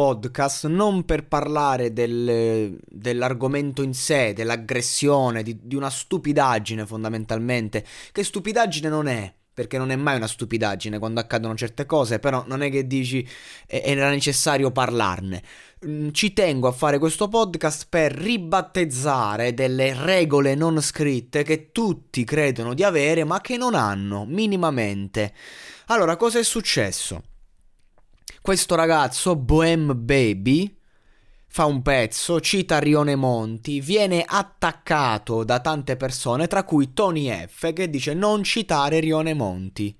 podcast non per parlare del, dell'argomento in sé, dell'aggressione, di, di, una stupidaggine fondamentalmente, che stupidaggine non è, perché non è mai una stupidaggine quando accadono certe cose, però non è che dici eh, era necessario parlarne. Mm, ci tengo a fare questo podcast per ribattezzare delle regole non scritte che tutti credono di avere ma che non hanno minimamente. Allora, cosa è successo? Questo ragazzo, Bohem Baby, fa un pezzo, cita Rione Monti, viene attaccato da tante persone, tra cui Tony F, che dice non citare Rione Monti.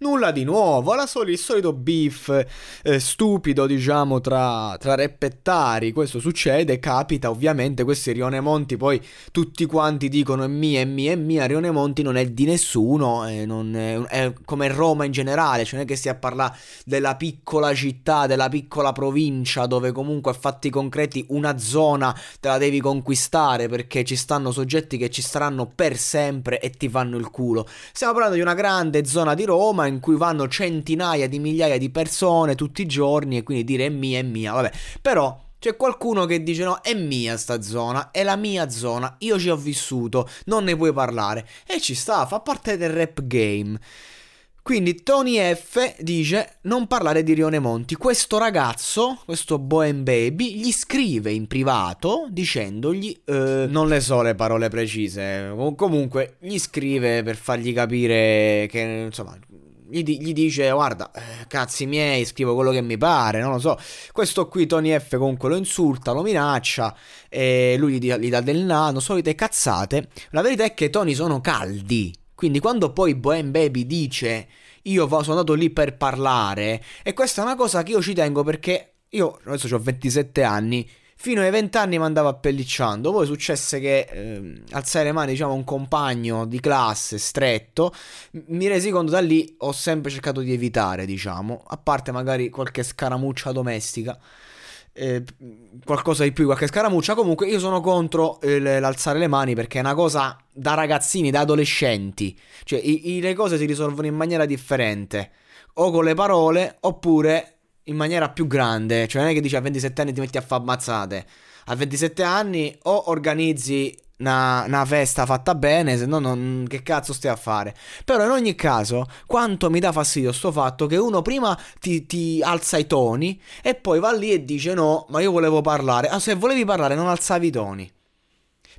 Nulla di nuovo, la soli, il solito beef eh, stupido, diciamo, tra, tra reppettari. Questo succede, capita, ovviamente. Questi Rione Monti, poi tutti quanti dicono è mia, è mia, è mia. Rione Monti non è di nessuno, è, è, come Roma in generale. Cioè, non è che stia a parlare della piccola città, della piccola provincia, dove comunque a fatti concreti una zona te la devi conquistare perché ci stanno soggetti che ci staranno per sempre e ti fanno il culo. Stiamo parlando di una grande zona di Roma in cui vanno centinaia di migliaia di persone tutti i giorni e quindi dire è mia, è mia, vabbè. Però c'è qualcuno che dice no, è mia sta zona, è la mia zona, io ci ho vissuto, non ne puoi parlare. E ci sta, fa parte del rap game. Quindi Tony F dice non parlare di Rione Monti. Questo ragazzo, questo Bohem Baby, gli scrive in privato dicendogli, eh, non le so le parole precise, comunque gli scrive per fargli capire che insomma gli, gli, dice guarda eh, cazzi miei scrivo quello che mi pare non lo so. Questo qui Tony F comunque lo insulta lo minaccia e lui gli, gli dà del nano solite cazzate. La verità è che Tony sono caldi. Quindi quando poi Bohem Baby dice io sono andato lì per parlare e questa è una cosa che io ci tengo perché io adesso ho 27 anni Fino ai vent'anni mi andavo appellicciando. Poi successe che eh, alzai le mani, diciamo, un compagno di classe stretto. Mi resi conto da lì, ho sempre cercato di evitare, diciamo, a parte magari qualche scaramuccia domestica. Eh, qualcosa di più, qualche scaramuccia. Comunque, io sono contro eh, l'alzare le mani perché è una cosa da ragazzini, da adolescenti. Cioè, i, i, le cose si risolvono in maniera differente. O con le parole, oppure in maniera più grande. Cioè, non è che dici a 27 anni ti metti a fare ammazzate. A 27 anni o organizzi una, una, festa fatta bene, se no non, che cazzo stai a fare? Però in ogni caso, quanto mi dà fastidio sto fatto che uno prima ti, ti, alza i toni e poi va lì e dice no, ma io volevo parlare. Ah, se volevi parlare non alzavi i toni.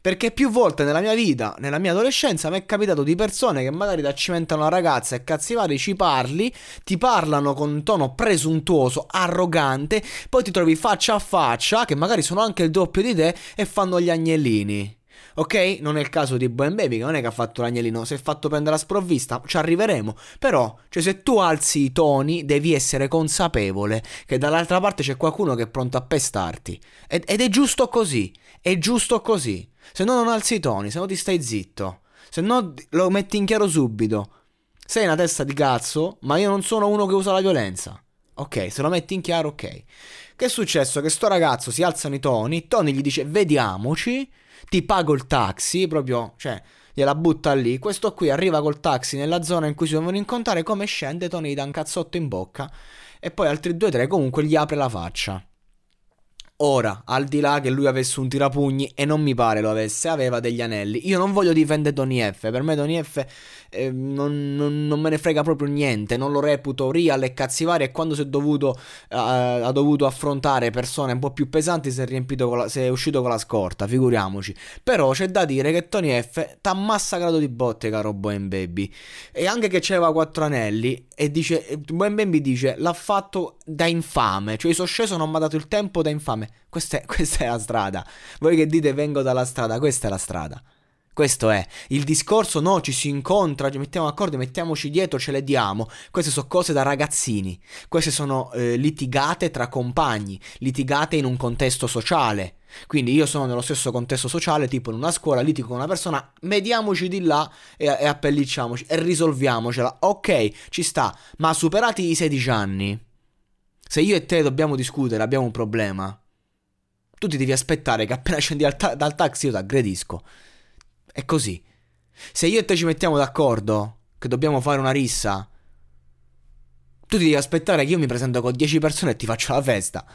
Perché più volte nella mia vita, nella mia adolescenza, mi è capitato di persone che magari ti cimentano una ragazza e cazzi vari ci parli, ti parlano con un tono presuntuoso, arrogante, poi ti trovi faccia a faccia, che magari sono anche il doppio di te, e fanno gli agnellini. Ok? Non è il caso di Bohem Baby, che non è che ha fatto l'agnellino, si è fatto prendere la sprovvista, ci arriveremo. Però, cioè, se tu alzi i toni, devi essere consapevole che dall'altra parte c'è qualcuno che è pronto a pestarti. Ed, ed è giusto così, è giusto così. Se no non alzi i toni, se no ti stai zitto. Se no lo metti in chiaro subito. Sei una testa di cazzo, ma io non sono uno che usa la violenza. Ok, se lo metti in chiaro, ok. Che è successo? Che sto ragazzo si alzano i toni, Tony gli dice vediamoci, ti pago il taxi, proprio, cioè, gliela butta lì. Questo qui arriva col taxi nella zona in cui si devono incontrare, come scende, Tony gli dà un cazzotto in bocca e poi altri due o tre comunque gli apre la faccia. Ora, al di là che lui avesse un tirapugni e non mi pare lo avesse, aveva degli anelli. Io non voglio difendere Tony F. Per me Tony F eh, non, non, non, me ne frega proprio niente. Non lo reputo real e cazzi vari. E quando si è dovuto, uh, ha dovuto affrontare persone un po' più pesanti, si è, riempito la, si è uscito con la scorta. Figuriamoci. Però c'è da dire che Tony F. t'ha massacrato di botte, caro Bohem Baby. E anche che c'aveva quattro anelli. E dice, Bohem Baby dice, l'ha fatto da infame. Cioè, sono sceso, non mi ha dato il tempo da infame. Questa è, questa è la strada. Voi che dite vengo dalla strada, questa è la strada. Questo è il discorso. No, ci si incontra, ci mettiamo d'accordo, mettiamoci dietro, ce le diamo. Queste sono cose da ragazzini. Queste sono eh, litigate tra compagni, litigate in un contesto sociale. Quindi io sono nello stesso contesto sociale, tipo in una scuola, litigo con una persona, mediamoci di là e, e appellicciamoci e risolviamocela. Ok, ci sta, ma superati i 16 anni, se io e te dobbiamo discutere, abbiamo un problema, tu ti devi aspettare che appena scendi dal, ta- dal taxi io ti aggredisco. È così. Se io e te ci mettiamo d'accordo che dobbiamo fare una rissa, tu ti devi aspettare che io mi presento con 10 persone e ti faccio la festa.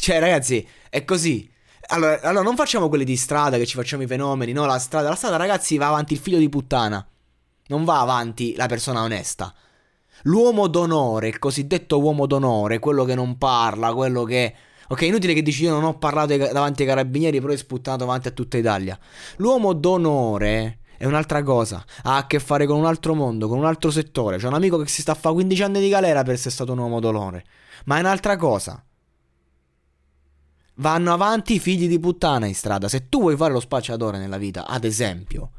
Cioè, ragazzi, è così. Allora, allora, non facciamo quelli di strada che ci facciamo i fenomeni. No, la strada, la strada, ragazzi, va avanti il figlio di puttana. Non va avanti la persona onesta. L'uomo d'onore, il cosiddetto uomo d'onore, quello che non parla, quello che Ok, inutile che dici io non ho parlato davanti ai carabinieri, però è sputtato davanti a tutta Italia. L'uomo d'onore è un'altra cosa, ha a che fare con un altro mondo, con un altro settore. C'è un amico che si sta a fare 15 anni di galera per essere stato un uomo d'onore, ma è un'altra cosa. Vanno avanti i figli di puttana in strada. Se tu vuoi fare lo spacciatore nella vita, ad esempio,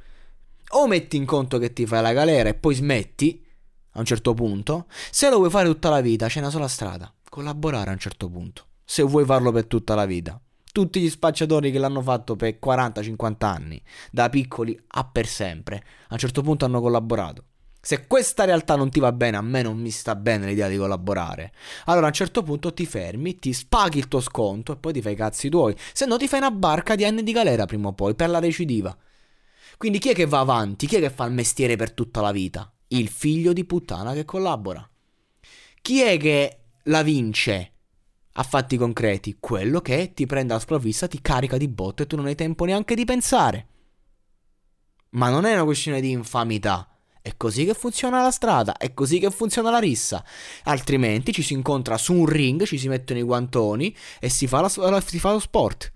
o metti in conto che ti fai la galera e poi smetti a un certo punto, se lo vuoi fare tutta la vita, c'è una sola strada, collaborare a un certo punto se vuoi farlo per tutta la vita. Tutti gli spacciatori che l'hanno fatto per 40-50 anni, da piccoli a per sempre, a un certo punto hanno collaborato. Se questa realtà non ti va bene, a me non mi sta bene l'idea di collaborare. Allora a un certo punto ti fermi, ti spaghi il tuo sconto e poi ti fai i cazzi tuoi. Se no ti fai una barca di anni di galera prima o poi per la recidiva. Quindi chi è che va avanti? Chi è che fa il mestiere per tutta la vita? Il figlio di puttana che collabora. Chi è che la vince? a fatti concreti, quello che ti prende alla sprovvista, ti carica di botte e tu non hai tempo neanche di pensare. Ma non è una questione di infamità. È così che funziona la strada, è così che funziona la rissa. Altrimenti ci si incontra su un ring, ci si mettono i guantoni e si fa, la, si fa lo sport.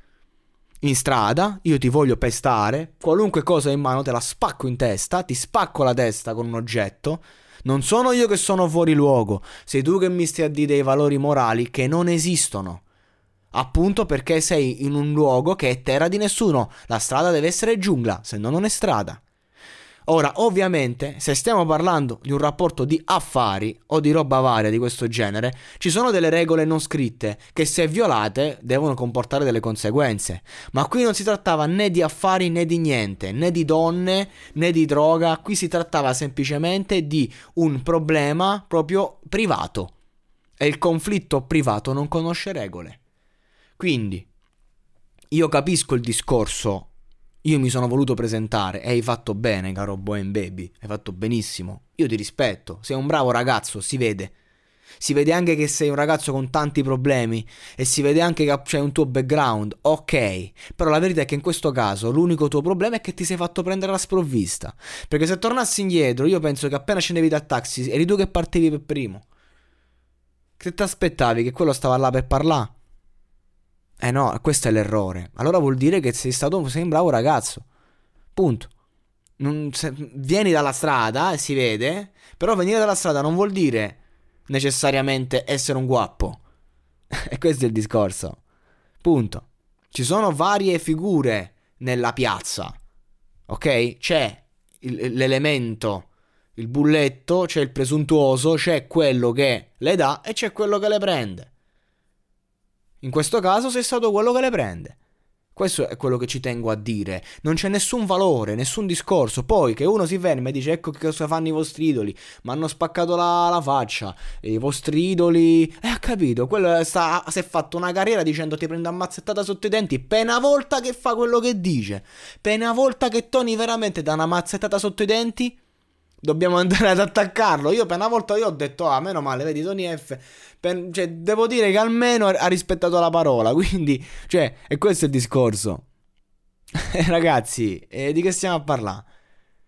In strada, io ti voglio pestare, qualunque cosa in mano te la spacco in testa, ti spacco la testa con un oggetto non sono io che sono fuori luogo, sei tu che mi stai a dire dei valori morali che non esistono. Appunto perché sei in un luogo che è terra di nessuno. La strada deve essere giungla, se no non è strada. Ora, ovviamente, se stiamo parlando di un rapporto di affari o di roba varia di questo genere, ci sono delle regole non scritte che se violate devono comportare delle conseguenze. Ma qui non si trattava né di affari né di niente, né di donne né di droga, qui si trattava semplicemente di un problema proprio privato. E il conflitto privato non conosce regole. Quindi, io capisco il discorso io mi sono voluto presentare e hai fatto bene, caro Bohem Baby. Hai fatto benissimo. Io ti rispetto. Sei un bravo ragazzo, si vede. Si vede anche che sei un ragazzo con tanti problemi e si vede anche che c'è un tuo background. Ok, però la verità è che in questo caso l'unico tuo problema è che ti sei fatto prendere la sprovvista. Perché se tornassi indietro, io penso che appena scendevi dal taxi eri tu che partivi per primo. Che ti aspettavi che quello stava là per parlare? Eh no, questo è l'errore. Allora vuol dire che sei stato sei un bravo ragazzo. Punto. Non, se, vieni dalla strada e si vede, però venire dalla strada non vuol dire necessariamente essere un guappo. e questo è il discorso. Punto. Ci sono varie figure nella piazza. Ok? C'è il, l'elemento, il bulletto, c'è il presuntuoso, c'è quello che le dà e c'è quello che le prende. In questo caso sei stato quello che le prende. Questo è quello che ci tengo a dire. Non c'è nessun valore, nessun discorso. Poi che uno si ferma e dice: Ecco che cosa fanno i vostri idoli. Mi hanno spaccato la, la faccia. I vostri idoli. E eh, ha capito. Quello sta, si è fatto una carriera dicendo: Ti prendo ammazzettata sotto i denti. Pena volta che fa quello che dice. Pena volta che Tony veramente dà una mazzettata sotto i denti. Dobbiamo andare ad attaccarlo. Io per una volta io ho detto, ah, meno male, vedi Tony F. Per, cioè, devo dire che almeno ha rispettato la parola. Quindi, cioè, e questo è il discorso. Ragazzi, eh, di che stiamo a parlare?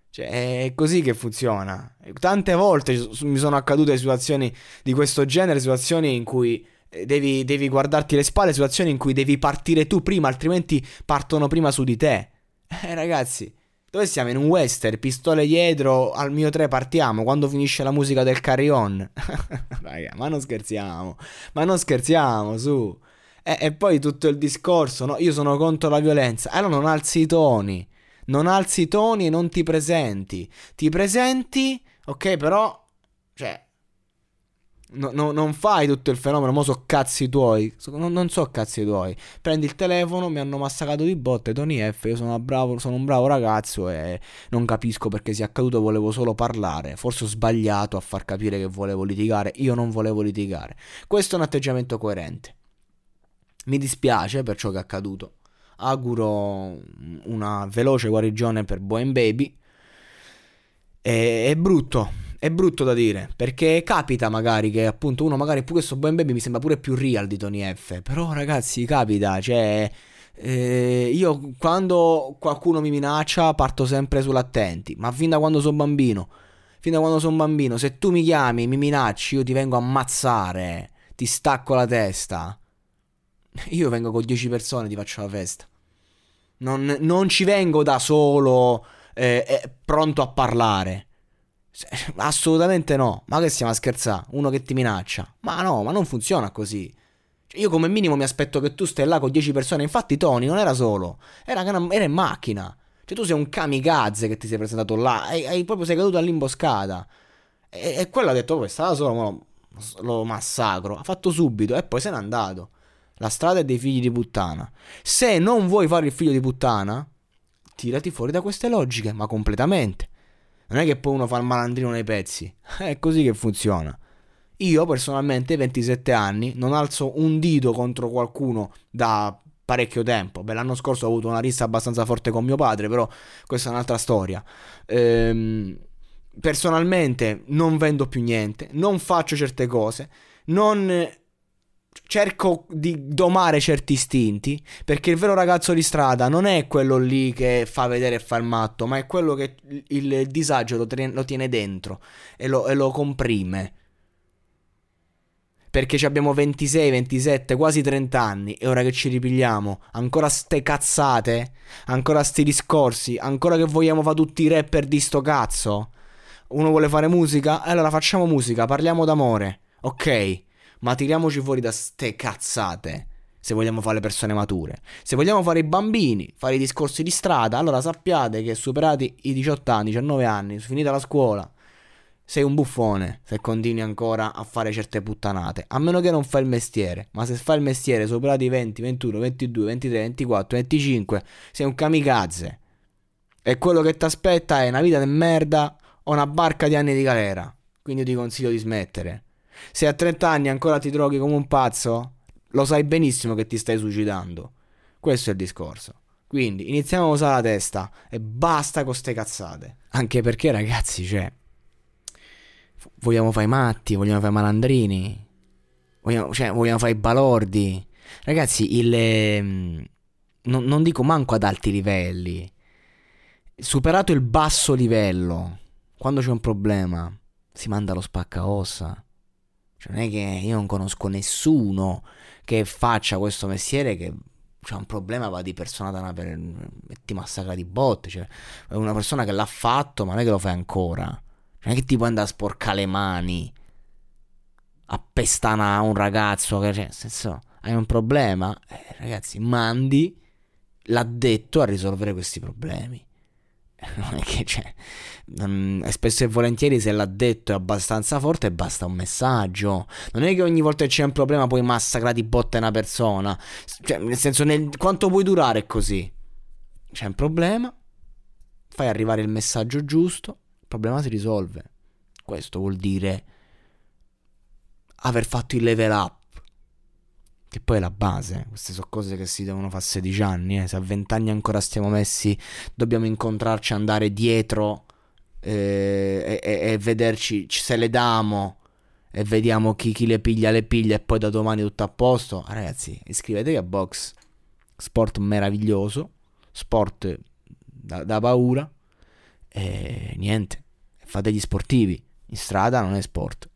Cioè, è così che funziona. Tante volte mi sono accadute situazioni di questo genere, situazioni in cui eh, devi, devi guardarti le spalle, situazioni in cui devi partire tu prima, altrimenti partono prima su di te. Eh, ragazzi. Dove siamo? In un western, pistole dietro, al mio 3 partiamo, quando finisce la musica del carry on. Raga, ma non scherziamo, ma non scherziamo, su. E, e, poi tutto il discorso, no? Io sono contro la violenza. Allora non alzi i toni, non alzi i toni e non ti presenti. Ti presenti, ok, però, cioè, no, no, non fai tutto il fenomeno, mo so cazzi tuoi. Non, non, so cazzi tuoi. Prendi il telefono, mi hanno massacrato di botte Tony F. Io sono, bravo, sono un bravo ragazzo e non capisco perché sia accaduto. Volevo solo parlare. Forse ho sbagliato a far capire che volevo litigare. Io non volevo litigare. Questo è un atteggiamento coerente. Mi dispiace per ciò che è accaduto. Auguro una veloce guarigione per Bohem Baby. È brutto è brutto da dire, perché capita magari che appunto uno magari pure questo Boy Baby mi sembra pure più real di Tony F, però ragazzi capita, cioè eh, io quando qualcuno mi minaccia parto sempre sull'attenti, ma fin da quando sono bambino, fin da quando sono bambino, se tu mi chiami, mi minacci, io ti vengo a ammazzare, ti stacco la testa. Io vengo con 10 persone, ti faccio la festa. Non, non ci vengo da solo, eh, eh, pronto a parlare. Assolutamente no. Ma che stiamo a scherzare? Uno che ti minaccia. Ma no, ma non funziona così. Cioè, io come minimo mi aspetto che tu stai là con 10 persone. Infatti Tony non era solo, era, era in macchina. Cioè tu sei un kamikaze che ti sei presentato là. Hai, hai proprio sei caduto all'imboscata. E, e quello ha detto, oh, stava solo, lo, lo massacro. Ha fatto subito e poi se n'è andato. La strada è dei figli di puttana. Se non vuoi fare il figlio di puttana, tirati fuori da queste logiche, ma completamente. Non è che poi uno fa il malandrino nei pezzi. È così che funziona. Io personalmente, 27 anni, non alzo un dito contro qualcuno da parecchio tempo. Beh, l'anno scorso ho avuto una rissa abbastanza forte con mio padre, però questa è un'altra storia. Ehm, personalmente non vendo più niente, non faccio certe cose, non cerco di domare certi istinti, perché il vero ragazzo di strada non è quello lì che fa vedere e fa il matto, ma è quello che il disagio lo, tiene, lo tiene dentro e lo, e lo comprime. Perché abbiamo 26, 27, quasi 30 anni e ora che ci ripigliamo, ancora ste cazzate, ancora sti discorsi, ancora che vogliamo fare tutti i rapper di sto cazzo. Uno vuole fare musica? Allora facciamo musica, parliamo d'amore. Ok, ma tiriamoci fuori da ste cazzate. Se vogliamo fare le persone mature. Se vogliamo fare i bambini, fare i discorsi di strada, allora sappiate che superati i 18 anni, 19 anni, finita la scuola, sei un buffone se continui ancora a fare certe puttanate. A meno che non fai il mestiere. Ma se fai il mestiere superati i 20, 21, 22, 23, 24, 25, sei un kamikaze. E quello che ti aspetta è una vita di merda o una barca di anni di galera. Quindi io ti consiglio di smettere. Se a 30 anni ancora ti droghi come un pazzo, lo sai benissimo che ti stai suicidando. Questo è il discorso. Quindi iniziamo a usare la testa e basta con ste cazzate. Anche perché, ragazzi, cioè. Vogliamo fare i matti, vogliamo fare i malandrini. Vogliamo, cioè, vogliamo fare i balordi. Ragazzi, il. Eh, non, non dico manco ad alti livelli. Superato il basso livello, quando c'è un problema, si manda lo spacca ossa. Cioè, non è che io non conosco nessuno che faccia questo mestiere che c'è un problema, va di persona da una per... e ti massacra di botte. Cioè, è una persona che l'ha fatto, ma non è che lo fai ancora. Cioè, non è che ti puoi andare a sporcare le mani, a pestana un ragazzo. Che, cioè, nel senso, hai un problema, eh, ragazzi, mandi l'addetto a risolvere questi problemi. non è che c'è. Um, spesso e volentieri se l'ha detto è abbastanza forte basta un messaggio. Non è che ogni volta che c'è un problema poi massacra di botte una persona. Cioè, nel senso, nel, quanto puoi durare così? C'è un problema, fai arrivare il messaggio giusto, il problema si risolve. Questo vuol dire aver fatto il level up. Che poi è la base, queste sono cose che si devono fare a 16 anni, eh. se a 20 anni ancora stiamo messi, dobbiamo incontrarci, andare dietro eh, e, e, vederci, se le damo e vediamo chi, chi, le piglia, le piglia e poi da domani tutto a posto. Ragazzi, iscrivetevi a Box, sport meraviglioso, sport da, da paura e niente, fate gli sportivi, in strada non è sport.